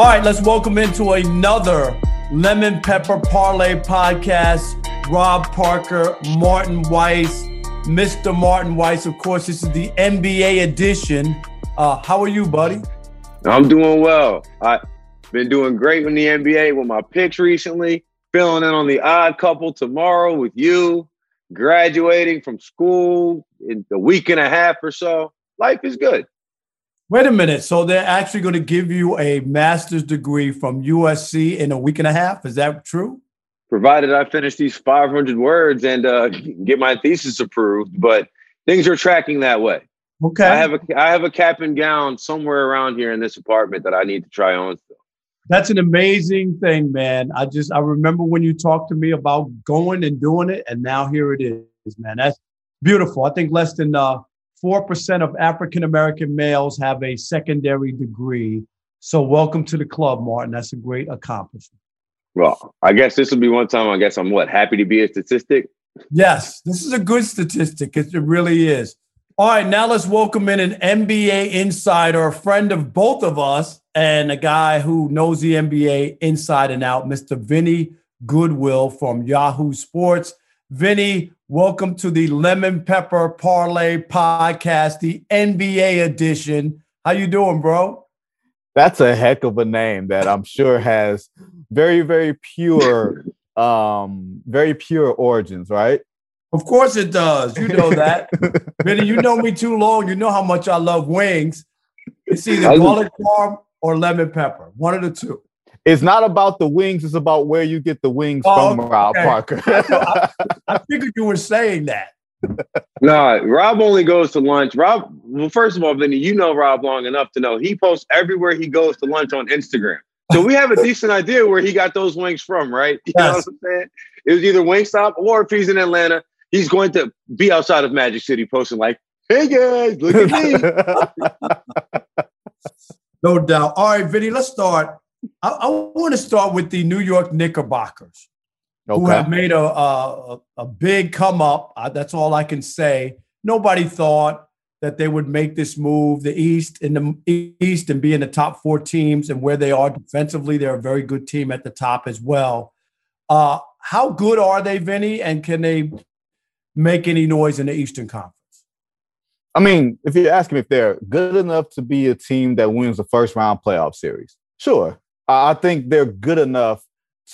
All right, let's welcome into another Lemon Pepper Parlay podcast. Rob Parker, Martin Weiss, Mr. Martin Weiss. Of course, this is the NBA edition. Uh, how are you, buddy? I'm doing well. I've been doing great in the NBA with my picks recently. Filling in on the odd couple tomorrow with you. Graduating from school in a week and a half or so. Life is good. Wait a minute. So they're actually going to give you a master's degree from USC in a week and a half. Is that true? Provided I finish these 500 words and uh, get my thesis approved, but things are tracking that way. Okay. I have a I have a cap and gown somewhere around here in this apartment that I need to try on still. That's an amazing thing, man. I just I remember when you talked to me about going and doing it, and now here it is, man. That's beautiful. I think less than uh, four percent of African American males have a secondary degree. So welcome to the club, Martin. That's a great accomplishment. Well, I guess this will be one time. I guess I'm what happy to be a statistic. Yes, this is a good statistic. It really is. All right, now let's welcome in an NBA insider, a friend of both of us, and a guy who knows the NBA inside and out, Mr. Vinnie Goodwill from Yahoo Sports. Vinnie, welcome to the Lemon Pepper Parlay Podcast, the NBA edition. How you doing, bro? That's a heck of a name that I'm sure has very, very pure, um, very pure origins, right? Of course it does. You know that. Vinnie, you know me too long. You know how much I love wings. It's either garlic parm or lemon pepper. One of the two. It's not about the wings, it's about where you get the wings oh, from, okay. Rob Parker. I, I, figured you were saying that. no, Rob only goes to lunch. Rob, well, first of all, Vinnie, you know Rob long enough to know he posts everywhere he goes to lunch on Instagram. So we have a decent idea where he got those wings from, right? You yes. know what I'm saying? It was either Wingstop or if he's in Atlanta, he's going to be outside of Magic City posting like, "Hey guys, look at me." no doubt. All right, Vinnie, let's start. I, I want to start with the New York Knickerbockers, okay. who have made a a, a big come up. Uh, that's all I can say. Nobody thought that they would make this move. The East in the East and be in the top four teams, and where they are defensively, they're a very good team at the top as well. Uh, how good are they, Vinnie? And can they make any noise in the Eastern Conference? I mean, if you're asking if they're good enough to be a team that wins the first round playoff series, sure. I think they're good enough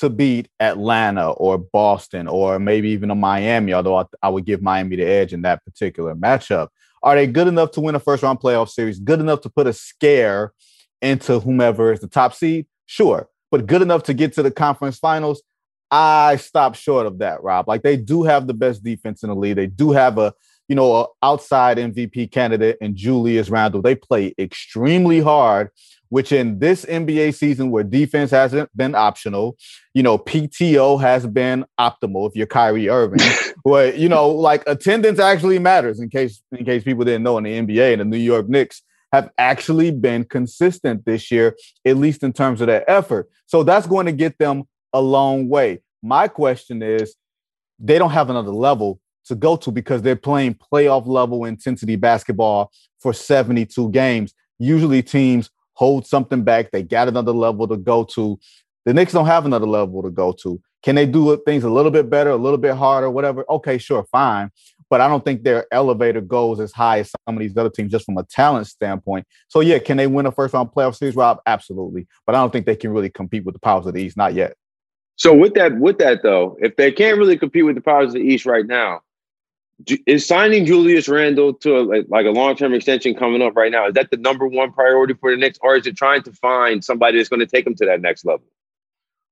to beat Atlanta or Boston or maybe even a Miami, although I, I, would give Miami the edge in that particular matchup. Are they good enough to win a first round playoff series? Good enough to put a scare into whomever is the top seed? Sure. But good enough to get to the conference finals? I stop short of that, Rob. Like they do have the best defense in the league. They do have a, you know, outside MVP candidate in Julius Randle. They play extremely hard, which in this NBA season where defense hasn't been optional, you know, PTO has been optimal if you're Kyrie Irving. where, you know, like attendance actually matters in case in case people didn't know in the NBA and the New York Knicks have actually been consistent this year, at least in terms of their effort. So that's going to get them a long way. My question is they don't have another level to go to because they're playing playoff level intensity basketball for 72 games. Usually teams hold something back. They got another level to go to. The Knicks don't have another level to go to. Can they do things a little bit better, a little bit harder, whatever? Okay, sure, fine. But I don't think their elevator goes as high as some of these other teams just from a talent standpoint. So, yeah, can they win a first round playoff series, Rob? Absolutely. But I don't think they can really compete with the powers of the East, not yet. So with that, with that though, if they can't really compete with the powers of the East right now, is signing Julius Randle to a, like a long term extension coming up right now? Is that the number one priority for the Knicks, or is it trying to find somebody that's going to take them to that next level?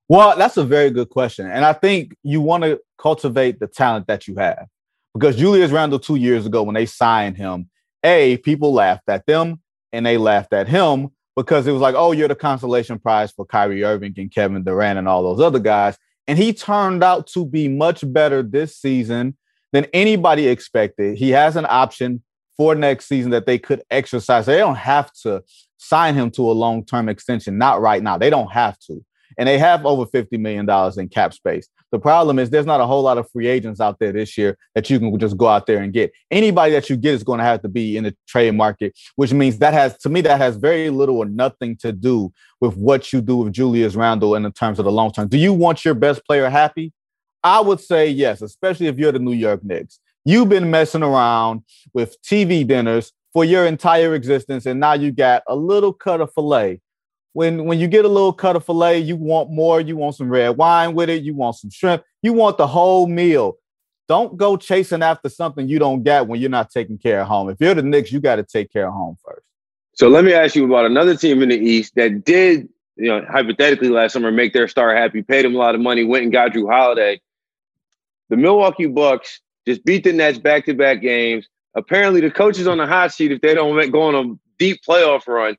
Well, that's a very good question, and I think you want to cultivate the talent that you have because Julius Randle two years ago when they signed him, a people laughed at them and they laughed at him because it was like, oh, you're the consolation prize for Kyrie Irving and Kevin Durant and all those other guys. And he turned out to be much better this season than anybody expected. He has an option for next season that they could exercise. They don't have to sign him to a long term extension, not right now. They don't have to. and they have over $50 million in cap space. The problem is there's not a whole lot of free agents out there this year that you can just go out there and get. Anybody that you get is going to have to be in the trade market, which means that has, to me, that has very little or nothing to do with what you do with Julius Randle in the terms of the long term. Do you want your best player happy? I would say yes, especially if you're the New York Knicks. You've been messing around with TV dinners for your entire existence, and now you got a little cut of filet when when you get a little cut of filet, you want more. You want some red wine with it. You want some shrimp. You want the whole meal. Don't go chasing after something you don't get when you're not taking care of home. If you're the Knicks, you got to take care of home first. So let me ask you about another team in the East that did, you know, hypothetically last summer make their star happy, paid him a lot of money, went and got Jrue Holiday. The Milwaukee Bucks just beat the Nets back to back games. Apparently, the coach is on the hot seat if they don't go on a deep playoff run.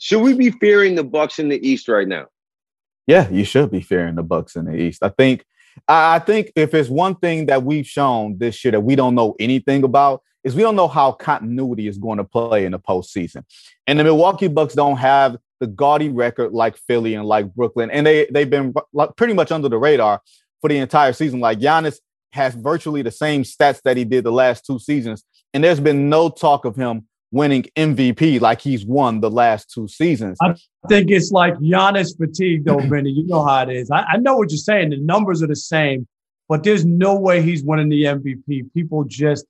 Should we be fearing the Bucks in the East right now? Yeah, you should be fearing the Bucks in the East. I think I think if it's one thing that we've shown this year that we don't know anything about is we don't know how continuity is going to play in the postseason. And the Milwaukee Bucks don't have the gaudy record like Philly and like Brooklyn, and they they've been pretty much under the radar for the entire season. Like Giannis has virtually the same stats that he did the last two seasons, and there's been no talk of him winning MVP like he's won the last two seasons. I think it's like Giannis fatigue, though, Vinnie. You know how it is. I, I, know what you're saying. The numbers are the same, but there's no way he's winning the MVP. People just,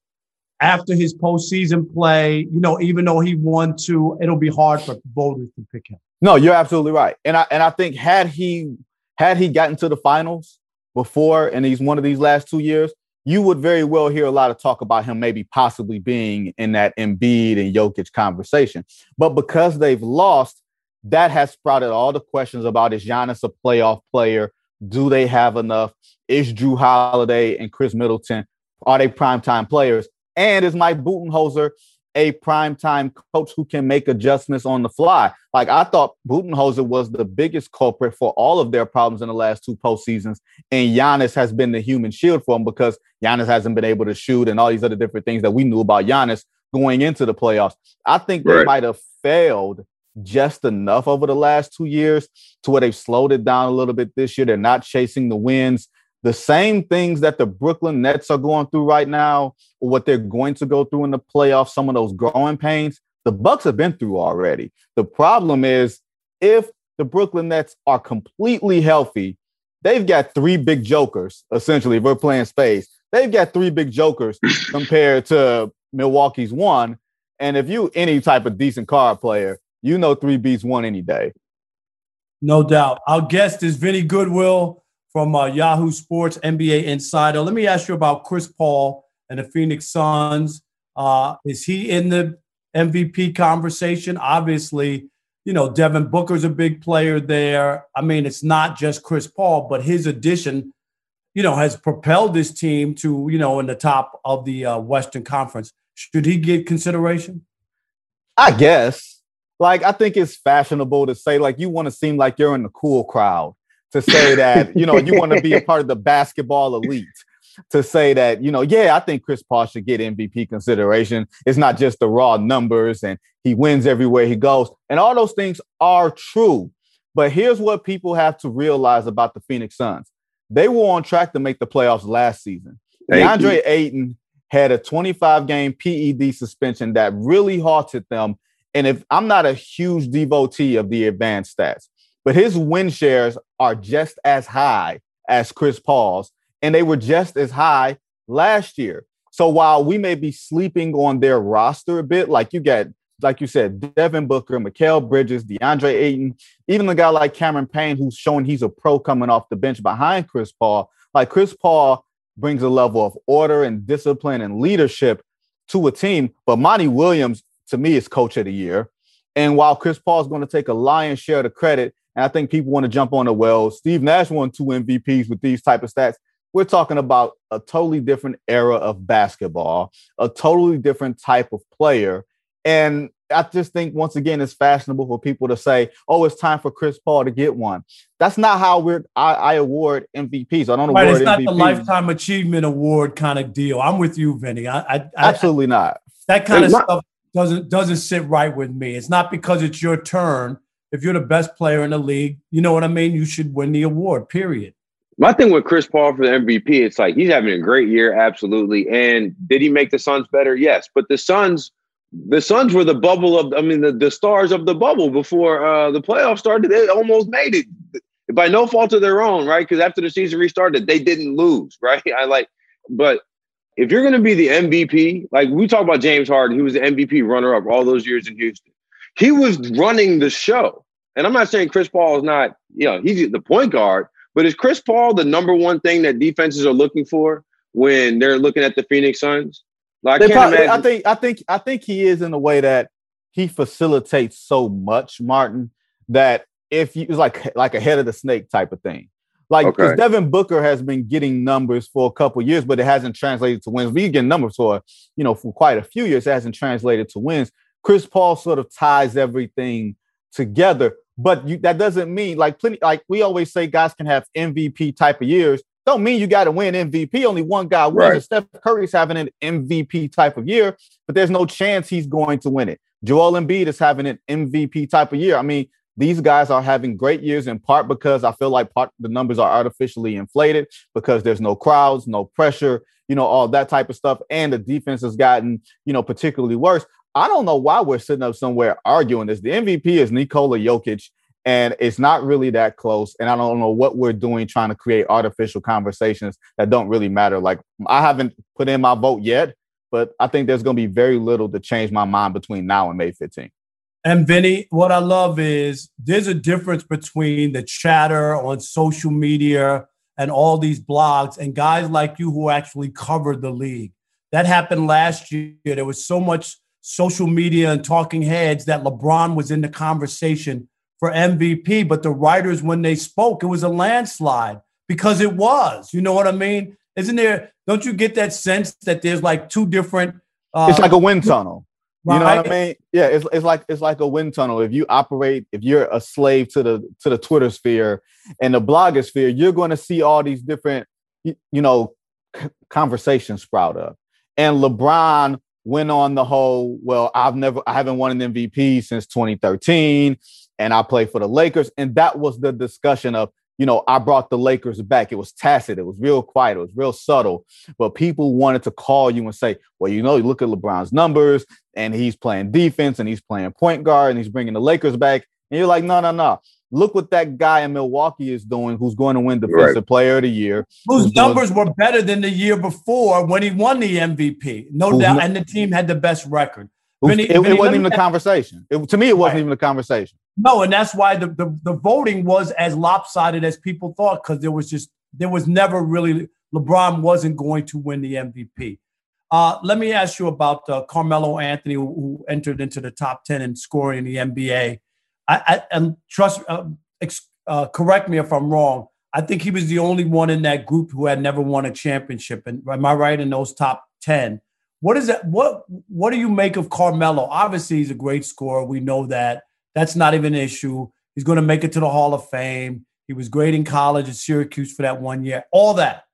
after his postseason play, you know, even though he won two, it'll be hard for voters to pick him. No, you're absolutely right. And I and I think had he had he gotten to the finals before and he's one of these last two years, you would very well hear a lot of talk about him maybe possibly being in that Embiid and Jokic conversation. But because they've lost, that has sprouted all the questions about is Giannis a playoff player? Do they have enough? Is Jrue Holiday and Khris Middleton are they primetime players? And is Mike Budenholzer a primetime coach who can make adjustments on the fly. Like I thought Budenholzer was the biggest culprit for all of their problems in the last two postseasons. And Giannis has been the human shield for them because Giannis hasn't been able to shoot and all these other different things that we knew about Giannis going into the playoffs. I think they might have failed just enough over the last two years to where they've slowed it down a little bit this year. They're not chasing the wins the same things that the Brooklyn Nets are going through right now, or what they're going to go through in the playoffs, some of those growing pains, the Bucks have been through already. The problem is if the Brooklyn Nets are completely healthy, they've got three big jokers, essentially, if we're playing space. They've got three big jokers compared to Milwaukee's one. And if you any type of decent card player, you know three beats one any day. No doubt. Our guest is Vinnie Goodwill from uh, Yahoo Sports NBA Insider. Let me ask you about Chris Paul and the Phoenix Suns. Uh, is he in the MVP conversation? Obviously, you know, Devin Booker's a big player there. I mean, it's not just Chris Paul, but his addition, you know, has propelled this team to, you know, in the top of the uh, Western Conference. Should he get consideration? I guess. Like, I think it's fashionable to say, like, you want to seem like you're in the cool crowd to say that you know you want to be a part of the basketball elite to say that you know yeah i think chris paul should get mvp consideration. It's not just the raw numbers and he wins everywhere he goes and all those things are true. But here's what people have to realize about the phoenix suns. They were on track to make the playoffs last season. Thank deandre you. ayton had a 25 game ped suspension that really halted them. And if i'm not a huge devotee of the advanced stats but his win shares are just as high as Chris Paul's, and they were just as high last year. So while we may be sleeping on their roster a bit, like you get, like you said, Devin Booker, Mikal Bridges, DeAndre Ayton, even a guy like Cameron Payne, who's showing he's a pro coming off the bench behind Chris Paul. Like Chris Paul brings a level of order and discipline and leadership to a team. But Monty Williams, to me, is coach of the year. And while Chris Paul is going to take a lion's share of the credit, and I think people want to jump on the well. Steve Nash won two MVPs with these type of stats. We're talking about a totally different era of basketball, a totally different type of player. And I just think once again it's fashionable for people to say, "Oh, it's time for Chris Paul to get one." That's not how we're. I, I award MVPs. I don't right, award. It's not MVPs. the lifetime achievement award kind of deal. I'm with you, Vinnie. I, I absolutely I, not. That kind of stuff doesn't doesn't sit right with me. It's not because it's your turn if you're the best player in the league, you know what I mean? You should win the award, period. My thing with Chris Paul for the MVP, it's like he's having a great year, absolutely. And did he make the Suns better? Yes. But the Suns, the Suns were the bubble of, I mean, the, the stars of the bubble before uh, the playoffs started. They almost made it by no fault of their own, right? Because after the season restarted, they didn't lose, right? I like, but if you're going to be the MVP, like we talk about James Harden, he was the MVP runner up all those years in Houston. He was running the show. And I'm not saying Chris Paul is not, you know, he's the point guard, but is Chris Paul the number one thing that defenses are looking for when they're looking at the Phoenix Suns? Like, I, probably, I think I think I think he is in a way that he facilitates so much, Martin, that if you it's like like a head of the snake type of thing. Like because okay. Devin Booker has been getting numbers for a couple years, but it hasn't translated to wins. We get numbers for you know for quite a few years, it hasn't translated to wins. Chris Paul sort of ties everything together. But you, that doesn't mean like plenty like we always say guys can have MVP type of years. Don't mean you got to win MVP. Only one guy wins. Right. Steph Curry's having an MVP type of year, but there's no chance he's going to win it. Joel Embiid is having an MVP type of year. I mean, these guys are having great years in part because I feel like part the numbers are artificially inflated because there's no crowds, no pressure, you know, all that type of stuff, and the defense has gotten you know particularly worse. I don't know why we're sitting up somewhere arguing this. The MVP is Nikola Jokic, and it's not really that close. And I don't know what we're doing trying to create artificial conversations that don't really matter. Like I haven't put in my vote yet, but I think there's going to be very little to change my mind between now and May 15th. And Vinnie, what I love is there's a difference between the chatter on social media and all these blogs and guys like you who actually covered the league. That happened last year. There was so much social media and talking heads that LeBron was in the conversation for MVP, but the writers, when they spoke, it was a landslide because it was. You know what I mean? Isn't there? Don't you get that sense that there's like two different? Uh, it's like a wind tunnel. You know what I mean? Yeah, it's, it's like it's like a wind tunnel. If you operate, if you're a slave to the to the Twitter sphere and the blogosphere, you're going to see all these different, you, you know, conversations sprout up. And LeBron went on the whole, well, I've never, I haven't won an MVP since 2013, and I play for the Lakers. And that was the discussion of, you know, I brought the Lakers back. It was tacit, it was real quiet, it was real subtle. But people wanted to call you and say, well, you know, you look at LeBron's numbers and he's playing defense and he's playing point guard and he's bringing the Lakers back. And you're like, no, no, no. Look what that guy in Milwaukee is doing, who's going to win Defensive right. Player of the Year. Whose numbers doing... were better than the year before when he won the MVP, no doubt. Not... and the team had the best record. Vinnie, it, Vinnie, it, wasn't even a conversation. It, to me, it wasn't right. even a conversation. No, and that's why the, the, the voting was as lopsided as people thought because there was just there was never really LeBron wasn't going to win the MVP. Uh, let me ask you about uh, Carmelo Anthony, who, who, entered into the top ten in scoring in the NBA. I, I and trust, uh, ex, uh, correct me if I'm wrong. I think he was the only one in that group who had never won a championship. And am I right in those top ten? What is that? What What do you make of Carmelo? Obviously, he's a great scorer. We know that. That's not even an issue. He's going to make it to the Hall of Fame. He was great in college at Syracuse for that one year. All that.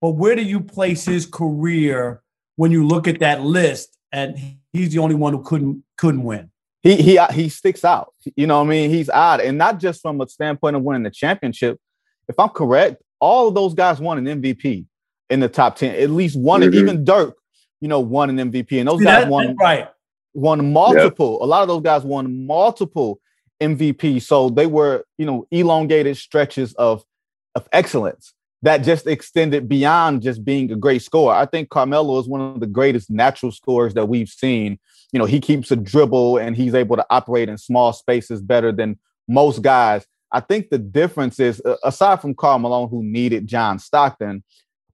But where do you place his career when you look at that list? And he's the only one who couldn't couldn't win he he he sticks out. You know, what I mean, he's odd, and not just from a standpoint of winning the championship. If I'm correct, all of those guys won an MVP in the top ten. At least one, mm-hmm. even Dirk, you know, won an MVP, and those guys won right, won multiple. Yep. A lot of those guys won multiple MVP. So they were, you know, elongated stretches of of excellence that just extended beyond just being a great scorer. I think Carmelo is one of the greatest natural scorers that we've seen you know, he keeps a dribble and he's able to operate in small spaces better than most guys. I think the difference is, aside from Karl Malone, who needed John Stockton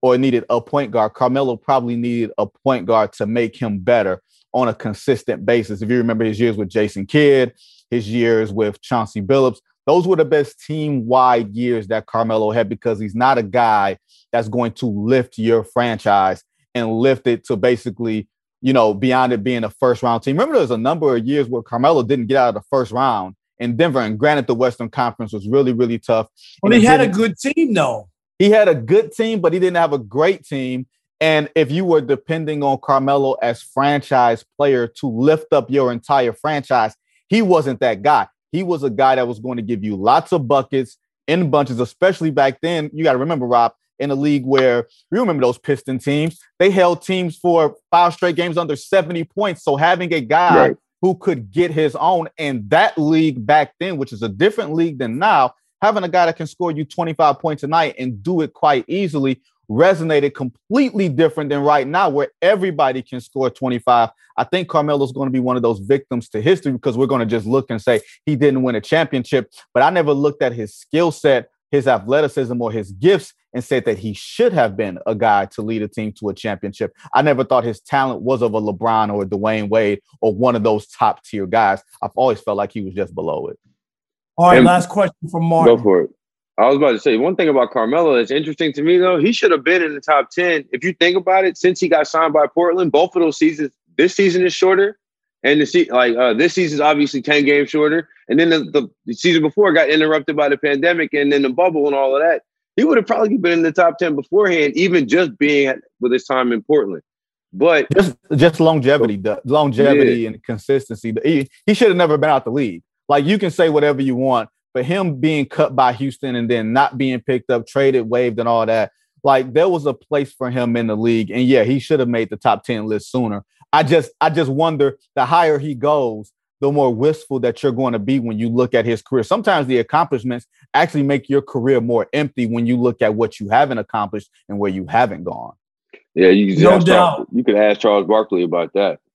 or needed a point guard, Carmelo probably needed a point guard to make him better on a consistent basis. If you remember his years with Jason Kidd, his years with Chauncey Billups, those were the best team wide years that Carmelo had because he's not a guy that's going to lift your franchise and lift it to basically you know, beyond it being a first round team. Remember, there was a number of years where Carmelo didn't get out of the first round in Denver. And granted, the Western Conference was really, really tough. Well, he had a good team, though. He had a good team, but he didn't have a great team. And if you were depending on Carmelo as franchise player to lift up your entire franchise, he wasn't that guy. he was a guy that was going to give you lots of buckets in bunches, especially back then. You got to remember, Rob, in a league where you remember those Piston teams, they held teams for five straight games under 70 points. So having a guy right. who could get his own in that league back then, which is a different league than now, having a guy that can score you 25 points a night and do it quite easily resonated completely different than right now, where everybody can score 25. I think Carmelo's going to be one of those victims to history because we're going to just look and say he didn't win a championship. But I never looked at his skill set, his athleticism, or his gifts and said that he should have been a guy to lead a team to a championship. I never thought his talent was of a LeBron or a Dwyane Wade or one of those top tier guys. I've always felt like he was just below it. All right, and last question from Mark. Go for it. I was about to say one thing about Carmelo that's interesting to me though. He should have been in the top ten. If you think about it, since he got signed by Portland, both of those seasons. This season is shorter, and the se- like uh, this season is obviously ten games shorter. And then the, the, the, season before got interrupted by the pandemic and then the bubble and all of that. He would have probably been in the top ten beforehand, even just being with his time in Portland. But just just longevity, longevity yeah. and consistency. He, he should have never been out the league. Like you can say whatever you want, but him being cut by Houston and then not being picked up, traded, waived, and all that, like there was a place for him in the league. And yeah, he should have made the top 10 list sooner. I just I just wonder the higher he goes, the more wistful that you're going to be when you look at his career. Sometimes the accomplishments actually make your career more empty when you look at what you haven't accomplished and where you haven't gone. Yeah, you no doubt. Charles, you could ask Charles Barkley about that.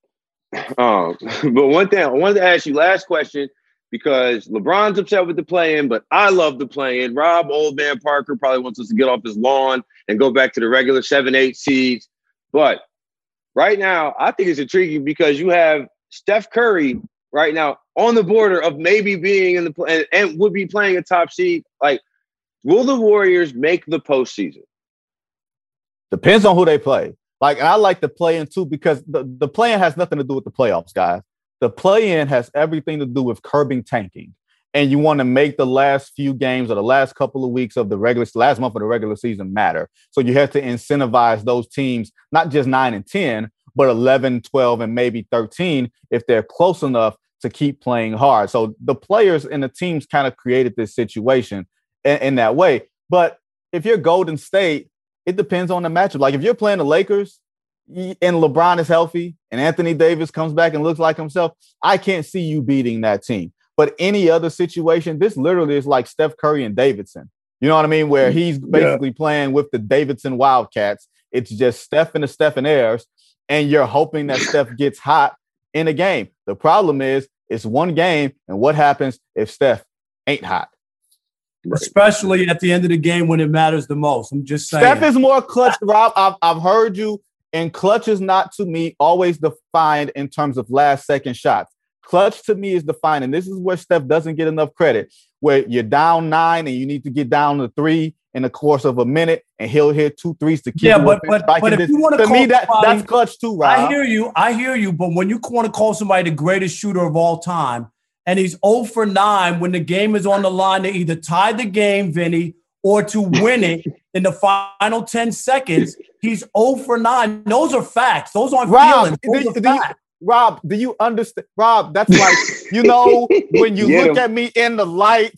Um, but one thing I wanted to ask you last question because LeBron's upset with the play-in, but I love the play-in. Rob, old man Parker, probably wants us to get off his lawn and go back to the regular seven, eight seeds. But right now, I think it's intriguing because you have Steph Curry right now on the border of maybe being in the and, and would be playing a top seed. Like, will the Warriors make the postseason? Depends on who they play. Like, I like the play-in too because the, the play-in has nothing to do with the playoffs, guys. The play in has everything to do with curbing tanking. And you want to make the last few games or the last couple of weeks of the regular last month of the regular season matter. So you have to incentivize those teams, not just nine and 10, but 11, 12, and maybe 13 if they're close enough to keep playing hard. So the players and the teams kind of created this situation in, in that way. But if you're Golden State, it depends on the matchup. Like if you're playing the Lakers, and LeBron is healthy and Anthony Davis comes back and looks like himself, I can't see you beating that team. But any other situation, this literally is like Steph Curry and Davidson. You know what I mean? Where he's basically yeah. playing with the Davidson Wildcats. It's just Steph and the Stephenaires, and you're hoping that Steph gets hot in a game. The problem is it's one game, and what happens if Steph ain't hot? Right. Especially at the end of the game when it matters the most. I'm just saying. Steph is more clutch, Rob. I've, I've heard you and clutch is not to me always defined in terms of last second shots. Clutch to me is defined, and this is where Steph doesn't get enough credit. Where you're down nine and you need to get down to three in the course of a minute, and he'll hit two threes to keep. Yeah, but but, but if you want to me that somebody, that's clutch too, right? I hear you, I hear you. But when you want to call somebody the greatest shooter of all time, and he's 0 for 9 when the game is on the line to either tie the game, Vinnie, or to win it in the final 10 seconds, he's 0 for 9. Those are facts. Those aren't Rob, feelings. Those do you, Rob, do you understand? Rob, that's like, you know, when you look him. at me in the light,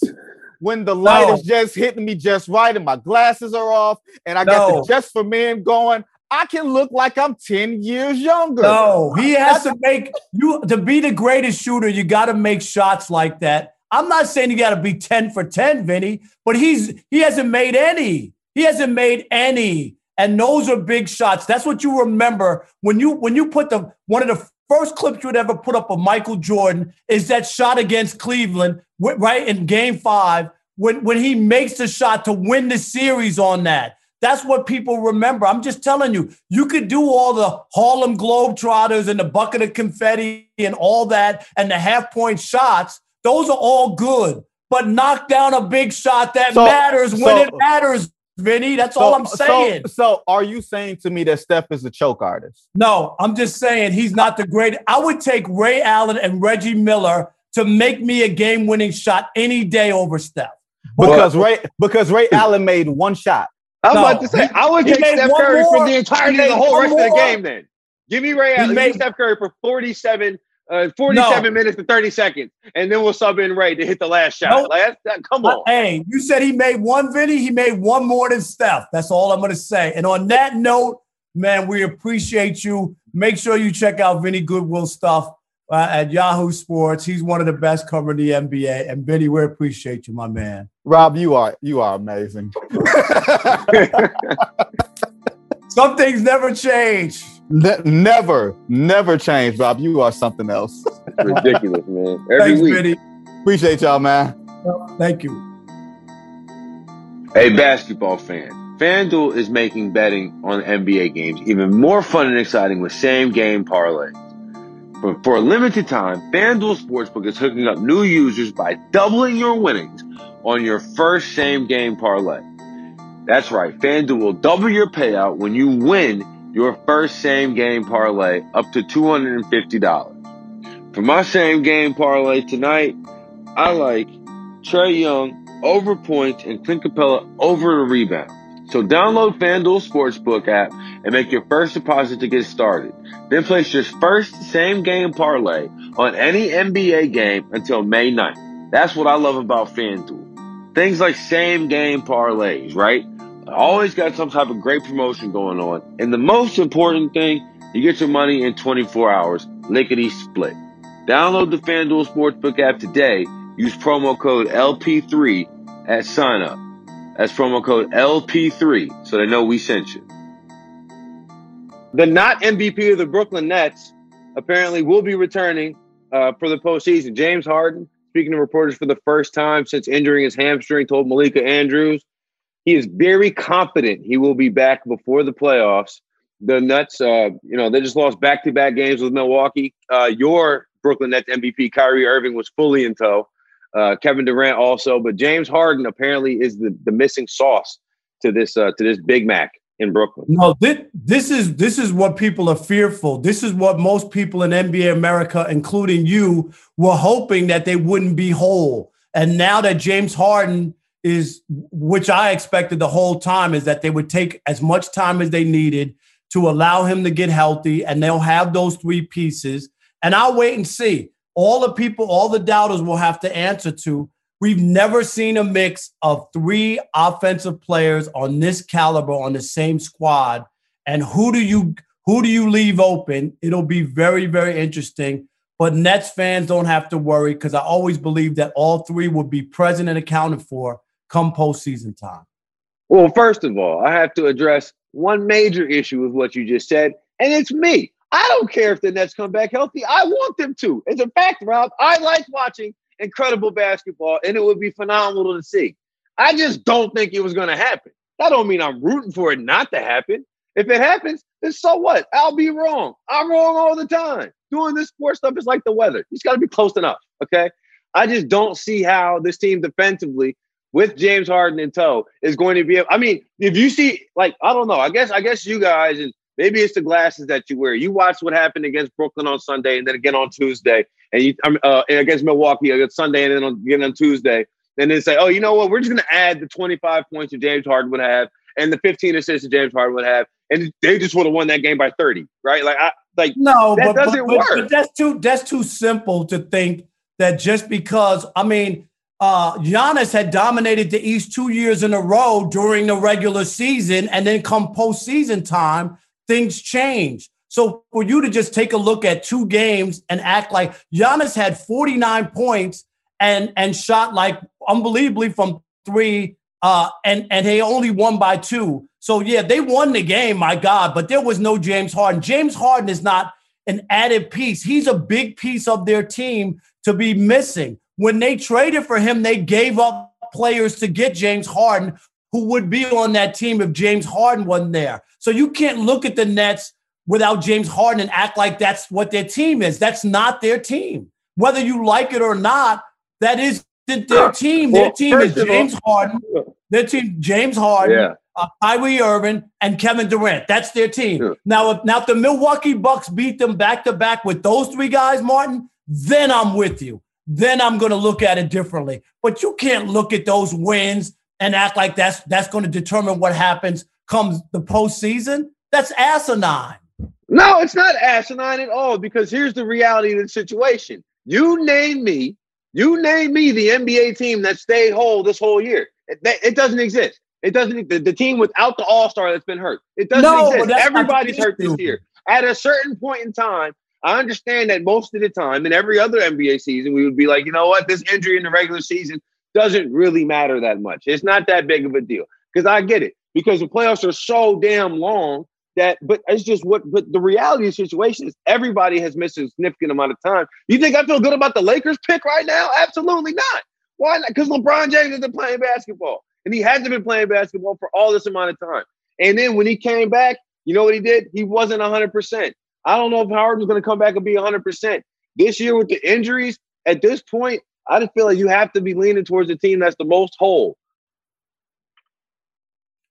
when the light no. is just hitting me just right and my glasses are off and I no. got the just for men going, I can look like I'm 10 years younger. No, he has to make you to be the greatest shooter, you got to make shots like that I'm not saying you got to be 10 for 10, Vinnie, but he's he hasn't made any. He hasn't made any. And those are big shots. That's what you remember when you when you put the one of the first clip you would ever put up of Michael Jordan is that shot against Cleveland, right in game five, when, when he makes the shot to win the series on that. That's what people remember. I'm just telling you, you could do all the Harlem Globetrotters and the bucket of confetti and all that and the half point shots, those are all good, but knock down a big shot that so, matters when it matters, Vinnie. That's so, all I'm saying. So, so, are you saying to me that Steph is a choke artist? No, I'm just saying he's not the great. I would take Ray Allen and Reggie Miller to make me a game-winning shot any day over Steph. Because Ray because Ray Allen made one shot. I was no, about to say he, I would take Steph Curry more, for the entirety of the whole rest more. of the game. Then give me Ray Allen. Made, Steph Curry for 47 Uh, 47 no. minutes to 30 seconds, and then we'll sub in Ray to hit the last shot. Nope. Like, that, come on. Hey, you said he made one, Vinnie. He made one more than Steph. That's all I'm going to say. And on that note, man, we appreciate you. Make sure you check out Vinnie Goodwill stuff uh, at Yahoo Sports. He's one of the best covering the NBA. And Vinnie, we appreciate you, my man. Rob, you are you are amazing. Some things never change. Ne- never, never change, Bob. You are something else. Ridiculous, man. Every Thanks, week. Vinnie. Appreciate y'all, man. Thank you. Hey, basketball fan. FanDuel is making betting on NBA games even more fun and exciting with same game parlays. But for a limited time, FanDuel Sportsbook is hooking up new users by doubling your winnings on your first same game parlay. That's right, FanDuel will double your payout when you win your first same game parlay up to $250. For my same game parlay tonight, I like Trae Young over points and Clint Capela over the rebound. So download FanDuel Sportsbook app and make your first deposit to get started. Then place your first same game parlay on any NBA game until May 9th. That's what I love about FanDuel. Things like same game parlays, right? Always got some type of great promotion going on. And the most important thing, you get your money in 24 hours, lickety split. Download the FanDuel Sportsbook app today. Use promo code LP3 at sign up. That's promo code LP3 so they know we sent you. The not MVP of the Brooklyn Nets apparently will be returning uh, for the postseason. James Harden, speaking to reporters for the first time since injuring his hamstring, told Malika Andrews he is very confident he will be back before the playoffs. The Nets, uh, you know, they just lost back to back games with Milwaukee. Uh, your Brooklyn Nets MVP, Kyrie Irving, was fully in tow uh, Kevin Durant also, but James Harden apparently is the, the missing sauce to this uh, to this Big Mac in Brooklyn. No, this, this is this is what people are fearful. This is what most people in NBA America, including you, were hoping that they wouldn't be whole. And now that James Harden is, which I expected the whole time, is that they would take as much time as they needed to allow him to get healthy, and they'll have those three pieces. And I'll wait and see all the people, all the doubters will have to answer to. We've never seen a mix of three offensive players on this caliber on the same squad. And who do you who do you leave open? It'll be very, very interesting. But Nets fans don't have to worry because I always believe that all three will be present and accounted for come postseason time. Well, first of all, I have to address one major issue with what you just said, and it's me. I don't care if the Nets come back healthy. I want them to. As a fact, Rob, I like watching incredible basketball, and it would be phenomenal to see. I just don't think it was going to happen. That don't mean I'm rooting for it not to happen. If it happens, then so what? I'll be wrong. I'm wrong all the time. Doing this sports stuff is like the weather. You just got to be close enough. Okay. I just don't see how this team defensively with James Harden in tow is going to be. I mean, if you see, like, I don't know. I guess, I guess you guys and Maybe it's the glasses that you wear. You watch what happened against Brooklyn on Sunday, and then again on Tuesday, and you uh, against Milwaukee against Sunday, and then on, again on Tuesday. And then say, oh, you know what? We're just going to add the 25 points that James Harden would have, and the 15 assists that James Harden would have, and they just would have won that game by 30, right? Like, I like no, that but, doesn't but, work. But that's too that's too simple to think that just because I mean uh, Giannis had dominated the East two years in a row during the regular season, and then come postseason time, things change. So for you to just take a look at two games and act like Giannis had 49 points and and shot like unbelievably from three, uh, and and they only won by two. So yeah, they won the game, my God, but there was no James Harden. James Harden is not an added piece. He's a big piece of their team to be missing. When they traded for him, they gave up players to get James Harden, who would be on that team if James Harden wasn't there. So you can't look at the Nets without James Harden and act like that's what their team is. That's not their team. Whether you like it or not, that is their team. Their team is James Harden. Their team, James Harden, yeah. uh, Kyrie Irving, and Kevin Durant. That's their team. Yeah. Now, if now if the Milwaukee Bucks beat them back to back with those three guys, Martin, then I'm with you. Then I'm going to look at it differently. But you can't look at those wins and act like that's that's going to determine what happens comes the postseason. That's asinine. No, it's not asinine at all because here's the reality of the situation. You name me, you name me the NBA team that stayed whole this whole year. It, it doesn't exist. It doesn't the, the team without the All Star that's been hurt. It doesn't no, exist. Everybody's hurt this year. At a certain point in time, I understand that most of the time in every other NBA season, we would be like, you know what, this injury in the regular season doesn't really matter that much. It's not that big of a deal because I get it because the playoffs are so damn long that. But it's just what. But the reality of the situation is everybody has missed a significant amount of time. You think I feel good about the Lakers pick right now? Absolutely not. Why not? Because LeBron James isn't playing basketball, and he hasn't been playing basketball for all this amount of time. And then when he came back, you know what he did? He wasn't 100%. I don't know if Howard going to come back and be 100%. This year with the injuries, at this point, I just feel like you have to be leaning towards the team that's the most whole.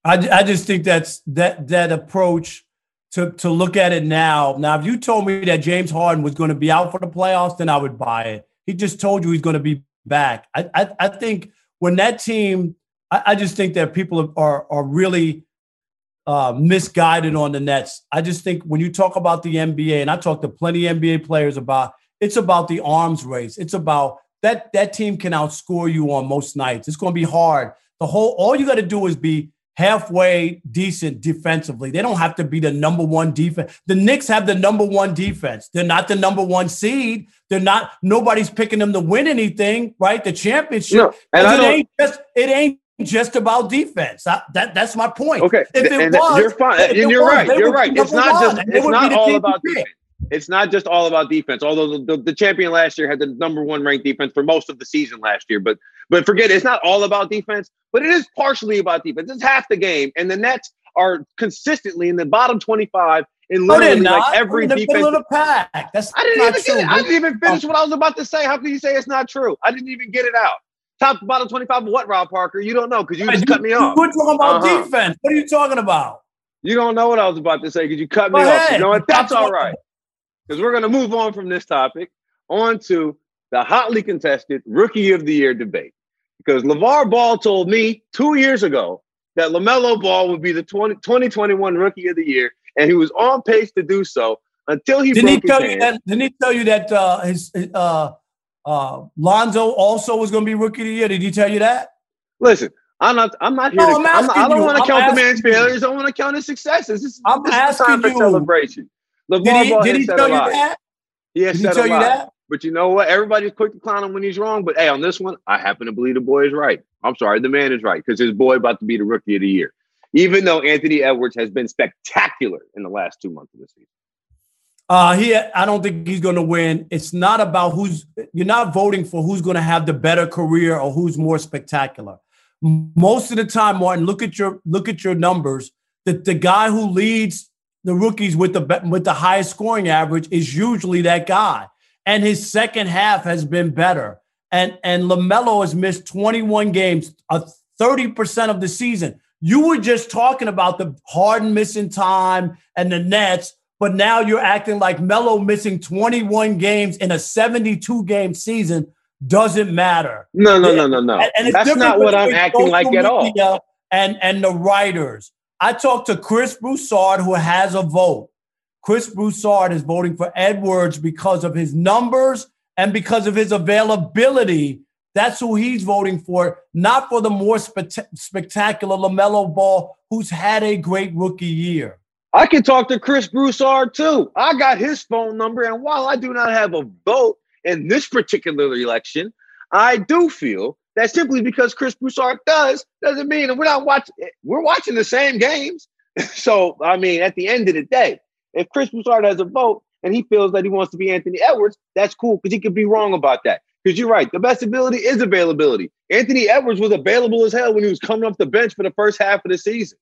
I, I just think that's that that approach to to look at it now. Now, if you told me that James Harden was going to be out for the playoffs, then I would buy it. He just told you he's going to be back. I I, I think when that team, I, I, just think that people are are really uh, misguided on the Nets. I just think when you talk about the NBA, and I talk to plenty of NBA players about, it's about the arms race. It's about that that team can outscore you on most nights. It's going to be hard. The whole all you got to do is be halfway decent defensively. They don't have to be the number one defense. The Knicks have the number one defense. They're not the number one seed. They're not. Nobody's picking them to win anything, right? The championship. No, and it ain't just it ain't just about defense. I, that that's my point. Okay, if it and was, you're fine, and you're was, right. You're right. It's not just. It's not all about defense. It's not just all about defense. Although the, the, the, champion last year had the number one ranked defense for most of the season last year, but but forget it, it's not all about defense, but it is partially about defense. It's half the game, and the Nets are consistently in the bottom twenty-five in literally no, like every in the defense. Middle of the pack. That's I didn't even true. I didn't even oh. finish what I was about to say. How can you say it's not true? I didn't even get it out. Top bottom twenty-five of what, Rob Parker? You don't know because you just you, cut me off. We're talking about uh-huh. defense. What are you talking about? You don't know what I was about to say because you cut me Go off. You know what? That's all right because we're going to move on from this topic on to the hotly contested Rookie of the Year debate. Because LeVar Ball told me two years ago that LaMelo Ball would be the 20, 2021 Rookie of the Year, and he was on pace to do so until he didn't he tell you that didn't he tell you that uh, his uh, uh, Lonzo also was going to be Rookie of the Year? Did he tell you that? Listen, I'm not. I'm not here. No, to, I'm I'm, I do not want to count the man's failures. I want to count his successes. This, I'm this asking is time for you. celebration. LeVar did he, did he tell you that? He has did he tell you that? But you know what? Everybody's quick to clown him when he's wrong. But hey, on this one, I happen to believe the boy is right. I'm sorry, the man is right because his boy about to be the rookie of the year. Even though Anthony Edwards has been spectacular in the last two months of the season. Uh, he, I don't think he's going to win. It's not about who's. You're not voting for who's going to have the better career or who's more spectacular. Most of the time, Martin, look at your look at your numbers. The the guy who leads the rookies with the with the highest scoring average is usually that guy. And his second half has been better. And and LaMelo has missed 21 games, a 30% of the season. You were just talking about the Harden missing time and the Nets, but now you're acting like Melo missing 21 games in a 72 game season doesn't matter. No, no, no, no, no. And, and That's not what I'm acting like at all. And and the writers I talked to Chris Broussard, who has a vote. Chris Broussard is voting for Edwards because of his numbers and because of his availability. That's who he's voting for, not for the more spe- spectacular LaMelo Ball, who's had a great rookie year. I can talk to Chris Broussard too. I got his phone number. And while I do not have a vote in this particular election, I do feel that simply because Chris Broussard does doesn't mean we're not watching. We're watching the same games. so I mean, at the end of the day, if Chris Broussard has a vote and he feels that he wants to be Anthony Edwards, that's cool because he could be wrong about that. Because you're right, the best ability is availability. Anthony Edwards was available as hell when he was coming off the bench for the first half of the season.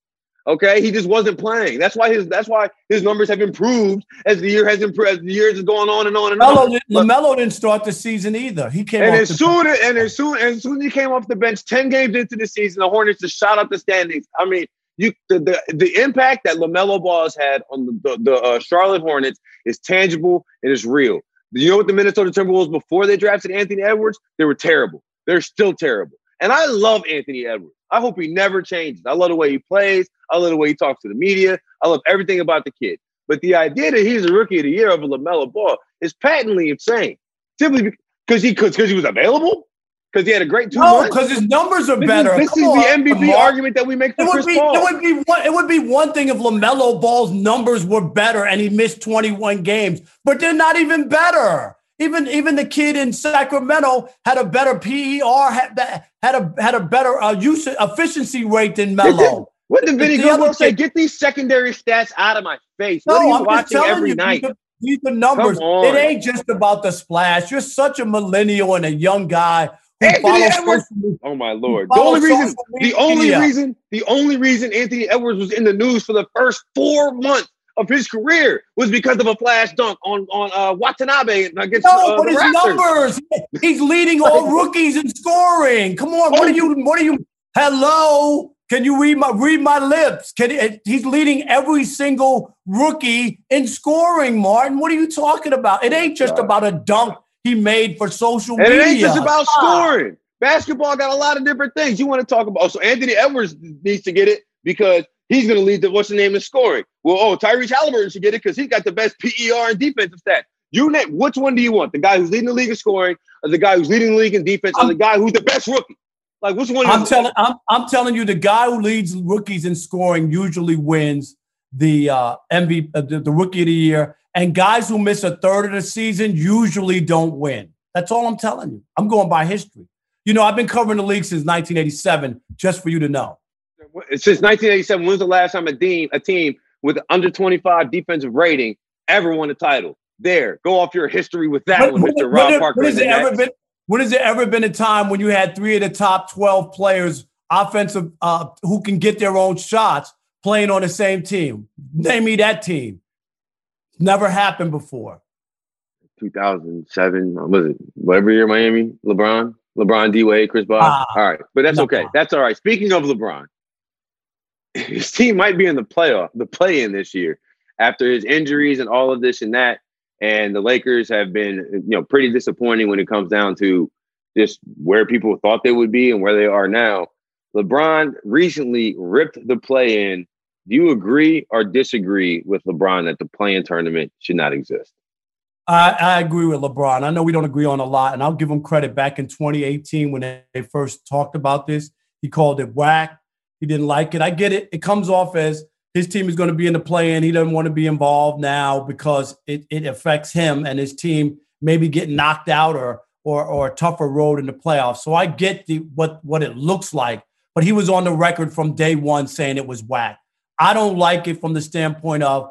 Okay, he just wasn't playing. That's why his that's why his numbers have improved as the year has improved as the years is going on and on and Melo, on. LaMelo didn't start the season either. He came and as soon bench. and as soon as soon as he came off the bench, ten games into the season, the Hornets just shot up the standings. I mean, you the the, the impact that LaMelo Ball has had on the the, the uh, Charlotte Hornets is tangible and is real. You know what the Minnesota Timberwolves before they drafted Anthony Edwards? They were terrible. They're still terrible. And I love Anthony Edwards. I hope he never changes. I love the way he plays. I love the way he talks to the media. I love everything about the kid. But the idea that he's a rookie of the year over LaMelo Ball is patently insane. Simply because he could, because he was available because he had a great two no, because his numbers are this better. Is, this Come is on, the MVP argument that we make for it would Chris be, Paul. It would be one, it would be one thing if Lamelo Ball's numbers were better and he missed 21 games, but they're not even better. Even even the kid in Sacramento had a better PER, had, had a had a better uh, use efficiency rate than Melo. What did Vinnie Goodwill say? Get these secondary stats out of my face. No, what are you I'm watching every you, night? These are numbers. It ain't just about the splash. You're such a millennial and a young guy Anthony Edwards. Oh my lord! The only reason, the only reason, the only reason Anthony Edwards was in the news for the first four months of his career was because of a flash dunk on on uh, Watanabe against no, uh, but his Raptors. numbers. He's leading all rookies in scoring. Come on, what are you? What are you? Hello, can you read my read my lips? Can he's leading every single rookie in scoring? Martin, what are you talking about? It ain't just about a dunk he made for social and media. It ain't just about scoring. Basketball got a lot of different things you want to talk about. So Anthony Edwards needs to get it because he's going to lead the what's the name in scoring. Well, oh, Tyrese Halliburton should get it because he's got the best PER and defensive stats. You name which one do you want? The guy who's leading the league in scoring, or the guy who's leading the league in defense, or the guy who's the best rookie? Like which one? I'm telling I'm, I'm telling you, the guy who leads rookies in scoring usually wins the uh, MVP, uh, the, the rookie of the year, and guys who miss a third of the season usually don't win. That's all I'm telling you. I'm going by history. You know, I've been covering the league since 1987, just for you to know. Since 1987, when was the last time a team, a team with under 25 defensive rating ever won a title? There, go off your history with that when, one, Mr. Rob when, Parker. When has, ever been, when has there ever been a time when you had three of the top 12 players, offensive, uh, who can get their own shots, playing on the same team? Name me that team. Never happened before. 2007, was it whatever year Miami? LeBron, LeBron, D Wade, Chris Bosh. Ah, all right, but that's okay. That's all right. Speaking of LeBron, his team might be in the playoff, the play in this year after his injuries and all of this and that. And the Lakers have been, you know, pretty disappointing when it comes down to just where people thought they would be and where they are now. LeBron recently ripped the play in. Do you agree or disagree with LeBron that the play in tournament should not exist? I, I, agree with LeBron. I know we don't agree on a lot, and I'll give him credit. Back in 2018, when they first talked about this, he called it whack. He didn't like it. I get it. It comes off as his team is going to be in the play-in. He doesn't want to be involved now because it, it affects him and his team maybe getting knocked out or or or a tougher road in the playoffs. So I get the what what it looks like, but he was on the record from day one saying it was whack. I don't like it from the standpoint of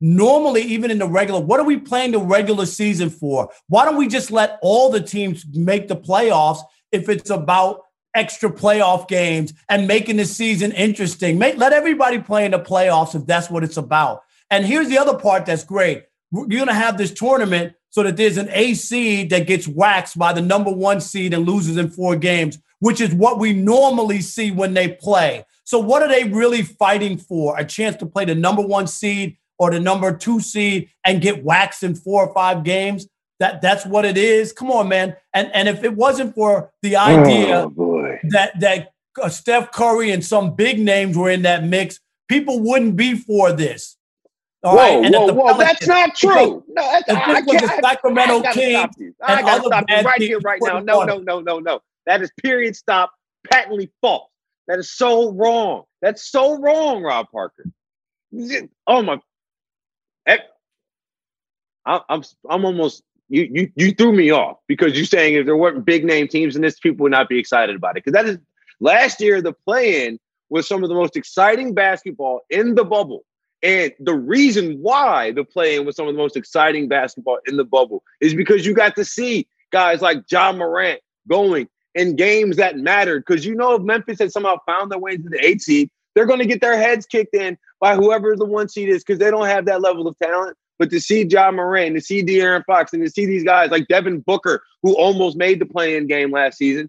normally even in the regular what are we playing the regular season for why don't we just let all the teams make the playoffs if it's about extra playoff games and making the season interesting make let everybody play in the playoffs if that's what it's about and here's the other part that's great you're going to have this tournament so that there's an a seed that gets waxed by the number one seed and loses in four games which is what we normally see when they play so what are they really fighting for a chance to play the number one seed or the number two seed and get waxed in four or five games. That that's what it is. Come on, man. And and if it wasn't for the idea oh, that that uh, Steph Curry and some big names were in that mix, people wouldn't be for this. All whoa, right? and whoa, whoa! That's not true. No, that's, I, I, was the Sacramento I, Kings. I got to stop you right here, right now. No, no, no, no, no. That is period. Stop. Patently false. That is so wrong. That's so wrong, Rob Parker. Oh my I, I'm I'm almost you you you threw me off because you're saying if there weren't big name teams in this, people would not be excited about it. Because that is last year the play-in was some of the most exciting basketball in the bubble. And the reason why the play-in was some of the most exciting basketball in the bubble is because you got to see guys like Ja Morant going in games that mattered. Because you know if Memphis had somehow found their way into the eight seed, they're going to get their heads kicked in by whoever the one seed is because they don't have that level of talent. But to see Ja Morant, to see De'Aaron Fox, and to see these guys like Devin Booker, who almost made the play-in game last season,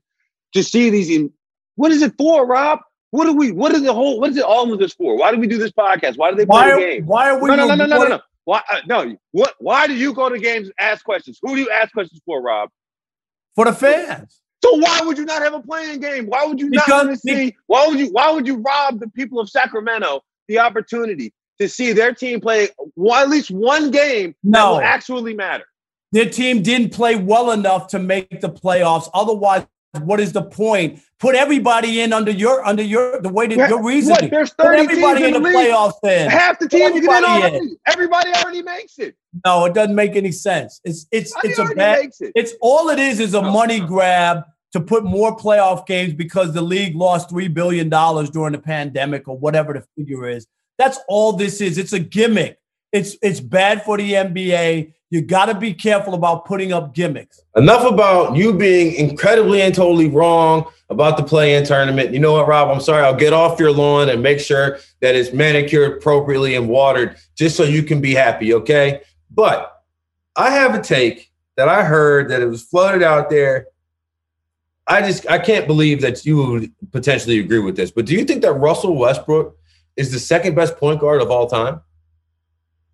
to see these, what is it for, Rob? What do we? What is the whole? What is it all of this for? Why do we do this podcast? Why do they play why, the game? Why are we? No, no, no, no, no, no, no. Why? Uh, no. What? Why do you go to games and ask questions? Who do you ask questions for, Rob? For the fans. So why would you not have a play-in game? Why would you because, not want to see? Why would you? Why would you rob the people of Sacramento the opportunity to see their team play one, at least one game no. that will actually matter. Their team didn't play well enough to make the playoffs. Otherwise, what is the point? Put everybody in under your under your the way that your reasoning. What, there's 30 Put everybody in the, the playoffs then. Half the teams get in already. In. Everybody already makes it. No, it doesn't make any sense. It's it's it's a bad it. it's all it is is a money grab to put more playoff games because the league lost three billion dollars during the pandemic or whatever the figure is. That's all this is. It's a gimmick. It's it's bad for the NBA. You got to be careful about putting up gimmicks. Enough about you being incredibly and totally wrong about the play-in tournament. You know what, Rob? I'm sorry. I'll get off your lawn and make sure that it's manicured appropriately and watered, just so you can be happy. Okay. But I have a take that I heard that it was floated out there. I just I can't believe that you would potentially agree with this. But do you think that Russell Westbrook is the second best point guard of all time?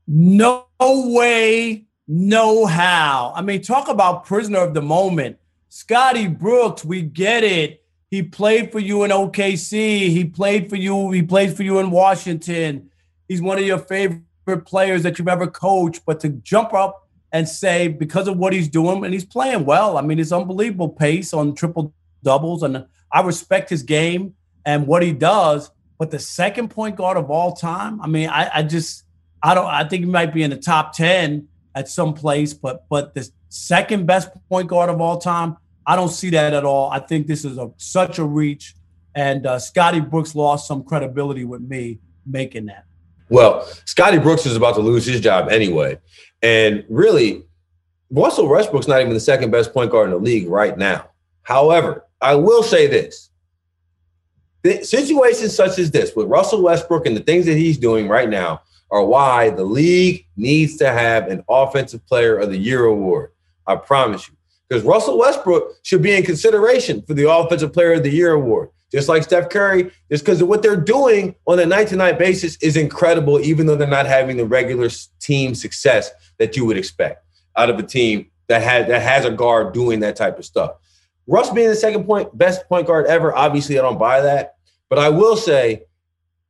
No way, no how. I mean, talk about prisoner of the moment. Scotty Brooks, we get it. He played for you in OKC. He played for you. He played for you in Washington. He's one of your favorite players that you've ever coached. But to jump up and say because of what he's doing and he's playing well, I mean, it's unbelievable pace on triple doubles, and I respect his game and what he does. But the second point guard of all time, I mean, I, I just I don't. I think he might be in the top ten at some place, but but the second best point guard of all time, I don't see that at all. I think this is a such a reach, and uh, Scotty Brooks lost some credibility with me making that. Well, Scotty Brooks is about to lose his job anyway, and really, Russell Westbrook's not even the second best point guard in the league right now. However, I will say this. Situations such as this with Russell Westbrook and the things that he's doing right now, are why the league needs to have an Offensive Player of the Year award. I promise you. Because Russell Westbrook should be in consideration for the Offensive Player of the Year award. Just like Steph Curry, just because of what they're doing on a night to night basis is incredible, even though they're not having the regular team success that you would expect out of a team that has that has a guard doing that type of stuff. Russ being the second point best point guard ever, obviously I don't buy that. But I will say,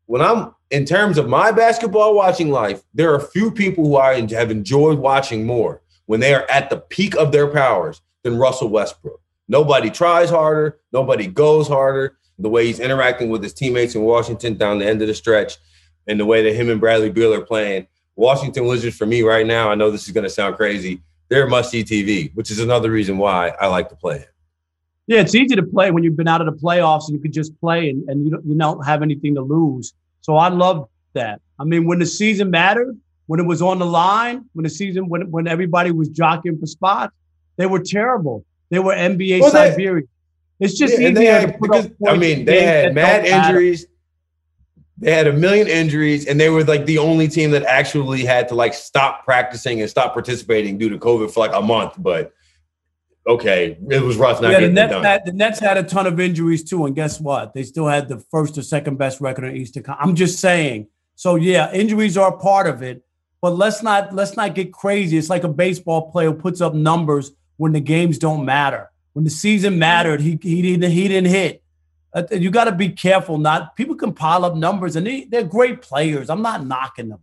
when I'm in terms of my basketball watching life, there are few people who I have enjoyed watching more when they are at the peak of their powers than Russell Westbrook. Nobody tries harder, nobody goes harder. The way he's interacting with his teammates in Washington down the end of the stretch, and the way that him and Bradley Beal are playing. Washington Wizards for me right now, I know this is going to sound crazy. They're must see TV, which is another reason why I like to play it. Yeah, it's easy to play when you've been out of the playoffs and you can just play and, and you, don't, you don't have anything to lose. So I love that. I mean, when the season mattered, when it was on the line, when the season, when when everybody was jockeying for spots, they were terrible. They were NBA well, Siberia. It's just yeah, easier had, because, I mean, they had mad injuries. They had a million injuries, and they were like the only team that actually had to like stop practicing and stop participating due to COVID for like a month. But okay, it was rough not yeah, getting the Nets, done. Had, the Nets had a ton of injuries too, and guess what? They still had the first or second best record in Eastern. Conference. I'm just saying. So yeah, injuries are a part of it, but let's not let's not get crazy. It's like a baseball player who puts up numbers when the games don't matter. When the season mattered, he he didn't he didn't hit. Uh, you got to be careful. Not people can pile up numbers, and they, they're great players. I'm not knocking them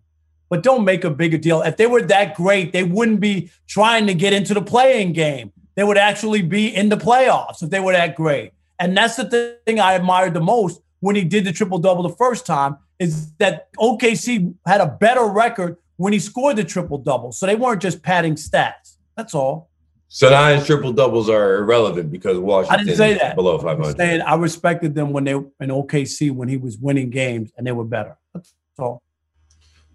but don't make a bigger deal. If they were that great, they wouldn't be trying to get into the playing game they would actually be in the playoffs if they were that great. And that's the thing I admired the most when he did the triple double the first time is that OKC had a better record when he scored the triple double. So they weren't just padding stats. That's all. So now his triple doubles are irrelevant because Washington I didn't say that. below 500. Saying I respected them when they were in OKC when he was winning games and they were better. That's all.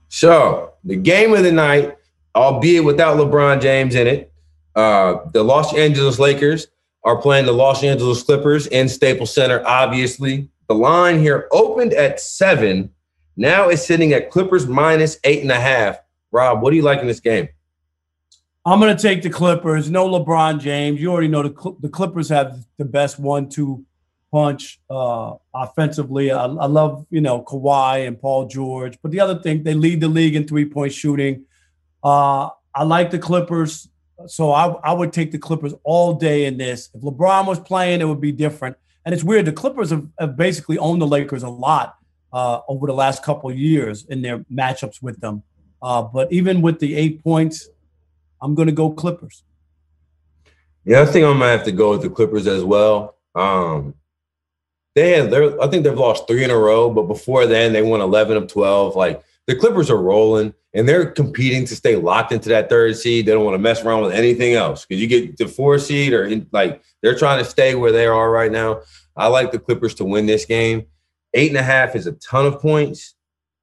So the game of the night, albeit without LeBron James in it, uh, the Los Angeles Lakers are playing the Los Angeles Clippers in Staples Center. Obviously, the line here opened at seven. Now it's sitting at Clippers minus eight and a half. Rob, what do you like in this game? I'm going to take the Clippers. No LeBron James. You already know the, the Clippers have the best one-two punch uh, offensively. I, I, love you know Kawhi and Paul George, but the other thing they lead the league in three-point shooting. Uh, I like the Clippers. So I, I would take the Clippers all day in this. If LeBron was playing, it would be different. And it's weird. The Clippers have, have basically owned the Lakers a lot uh, over the last couple years in their matchups with them. Uh, but even with the eight points, I'm going to go Clippers. Yeah, I think I'm gonna have to go with the Clippers as well. Um, they had, I think they've lost three in a row, but before then they won 11 of 12. Like the Clippers are rolling and they're competing to stay locked into that third seed. They don't want to mess around with anything else because you get the four seed or in, like they're trying to stay where they are right now. I like the Clippers to win this game. Eight and a half is a ton of points,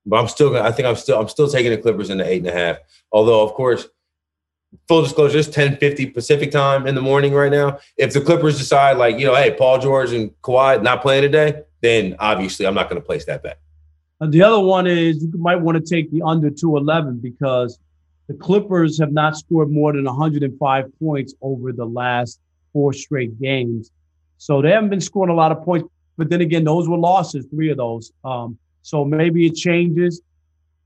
but I'm still gonna. I think I'm still I'm still taking the Clippers in the eight and a half. Although of course, full disclosure, it's 10:50 Pacific time in the morning right now. If the Clippers decide like you know, hey, Paul George and Kawhi not playing today, then obviously I'm not going to place that bet. And the other one is you might want to take the under 211 because the Clippers have not scored more than 105 points over the last four straight games. So they haven't been scoring a lot of points. But then again, those were losses, three of those. Um, so maybe it changes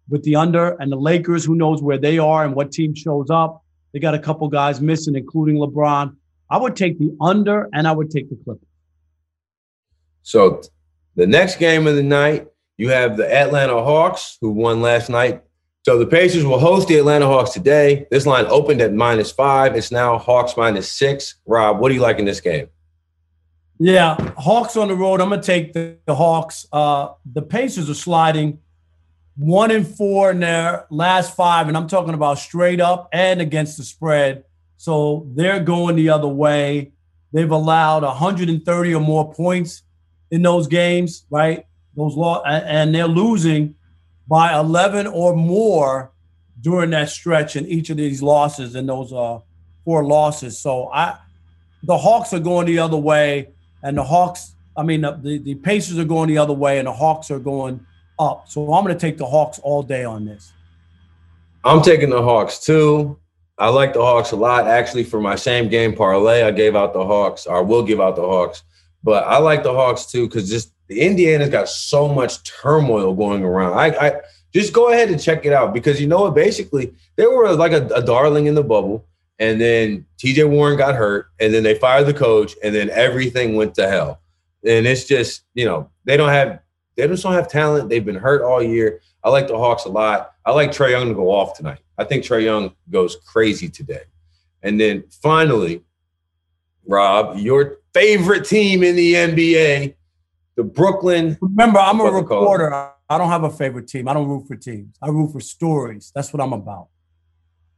with the under and the Lakers. Who knows where they are and what team shows up? They got a couple guys missing, including LeBron. I would take the under and I would take the Clippers. So the next game of the night you have the Atlanta Hawks, who won last night. So the Pacers will host the Atlanta Hawks today. This line opened at minus five. It's now Hawks minus six. Rob, what do you like in this game? Yeah, Hawks on the road. I'm gonna take the, the Hawks. Uh, the Pacers are sliding one and four in their last five, and I'm talking about straight up and against the spread. So they're going the other way. They've allowed 130 or more points in those games, right? Those law and they're losing by 11 or more during that stretch in each of these losses and those uh four losses. So I the Hawks are going the other way and the Hawks I mean the, the Pacers are going the other way and the Hawks are going up. So I'm going to take the Hawks all day on this. I'm taking the Hawks too. I like the Hawks a lot. Actually, for my same game parlay, I gave out the Hawks, or will give out the Hawks. But I like the Hawks too because just the Indiana's got so much turmoil going around. I, I just go ahead and check it out because you know what? Basically, they were like a, a darling in the bubble, and then TJ Warren got hurt, and then they fired the coach, and then everything went to hell. And it's just you know they don't have they just don't have talent. They've been hurt all year. I like the Hawks a lot. I like Trae Young to go off tonight. I think Trae Young goes crazy today. And then finally, Rob, your favorite team in the NBA, the Brooklyn. Remember, I'm a reporter. I don't have a favorite team. I don't root for teams. I root for stories. That's what I'm about.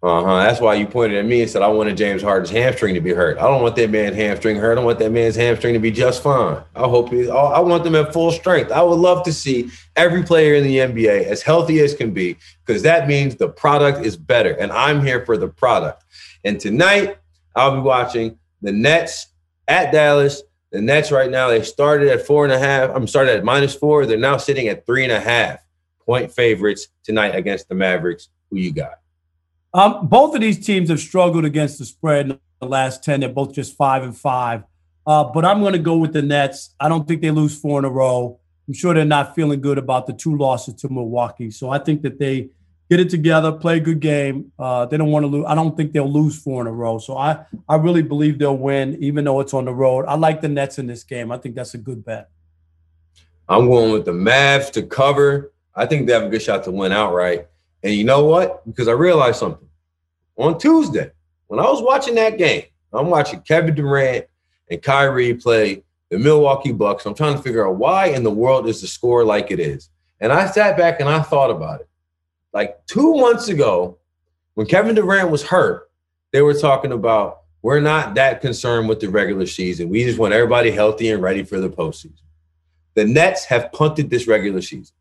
Uh huh. That's why you pointed at me and said I wanted James Harden's hamstring to be hurt. I don't want that man's hamstring hurt. I want that man's hamstring to be just fine. I hope he. I want them at full strength. I would love to see every player in the NBA as healthy as can be because that means the product is better, and I'm here for the product. And tonight I'll be watching the Nets at Dallas the Nets right now, they started at four and a half. I'm started at minus four. They're now sitting at three and a half point favorites tonight against the Mavericks. Who you got? Um, both of these teams have struggled against the spread in the last 10. They're both just five and five. Uh, but I'm going to go with the Nets. I don't think they lose four in a row. I'm sure they're not feeling good about the two losses to Milwaukee. So I think that they get it together, play a good game. Uh, they don't want to lose. I don't think they'll lose four in a row. So I, I really believe they'll win, even though it's on the road. I like the Nets in this game. I think that's a good bet. I'm going with the Mavs to cover. I think they have a good shot to win outright. And you know what? Because I realized something. On Tuesday, when I was watching that game, I'm watching Kevin Durant and Kyrie play the Milwaukee Bucks. I'm trying to figure out why in the world is the score like it is. And I sat back and I thought about it like two months ago, when Kevin Durant was hurt, they were talking about we're not that concerned with the regular season. We just want everybody healthy and ready for the postseason. The Nets have punted this regular season.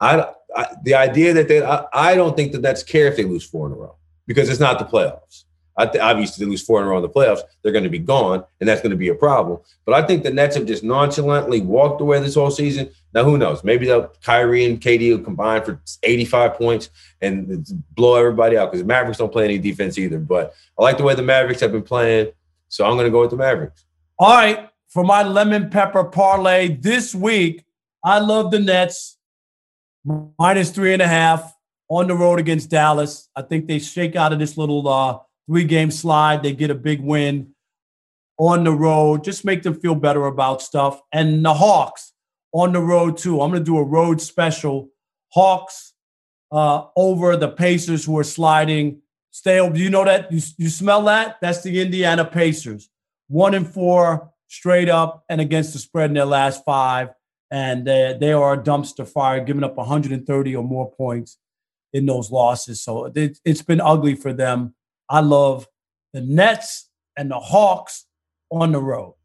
I, I the idea that they I, I, don't think the Nets care if they lose four in a row because it's not the playoffs. I th- obviously, they lose four in a row in the playoffs, they're going to be gone, and that's going to be a problem. But I think the Nets have just nonchalantly walked away this whole season. Now, who knows? Maybe the Kyrie and KD will combine for 85 points and blow everybody out because the Mavericks don't play any defense either. But I like the way the Mavericks have been playing, so I'm going to go with the Mavericks. All right, for my lemon pepper parlay this week, I love the Nets minus three and a half on the road against Dallas. I think they shake out of this little uh, three game slide. They get a big win on the road, just make them feel better about stuff. And the Hawks on the road too. I'm going to do a road special. Hawks uh, over the Pacers who are sliding. Stay over. You know that? You, you smell that? That's the Indiana Pacers. One and four straight up and against the spread in their last five. And they, they are a dumpster fire, giving up 130 or more points in those losses. So it, it's been ugly for them. I love the Nets and the Hawks on the road.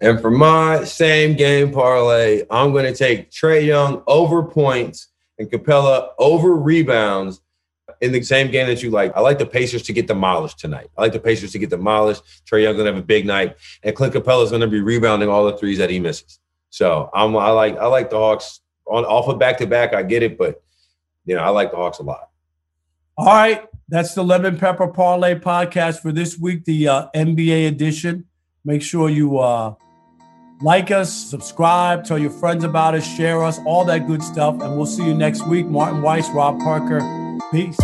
And for my same game parlay, I'm going to take Trae Young over points and Capela over rebounds in the same game that you like. I like the Pacers to get demolished tonight. I like the Pacers to get demolished. Trae Young's gonna have a big night, and Clint Capela's gonna be rebounding all the threes that he misses. So I'm I like I like the Hawks on off of back to back. I get it, but you know I like the Hawks a lot. All right, that's the Lemon Pepper Parlay podcast for this week, the uh, NBA edition. Make sure you uh, like us, subscribe, tell your friends about us, share us, all that good stuff. And we'll see you next week. Martin Weiss, Rob Parker. Peace.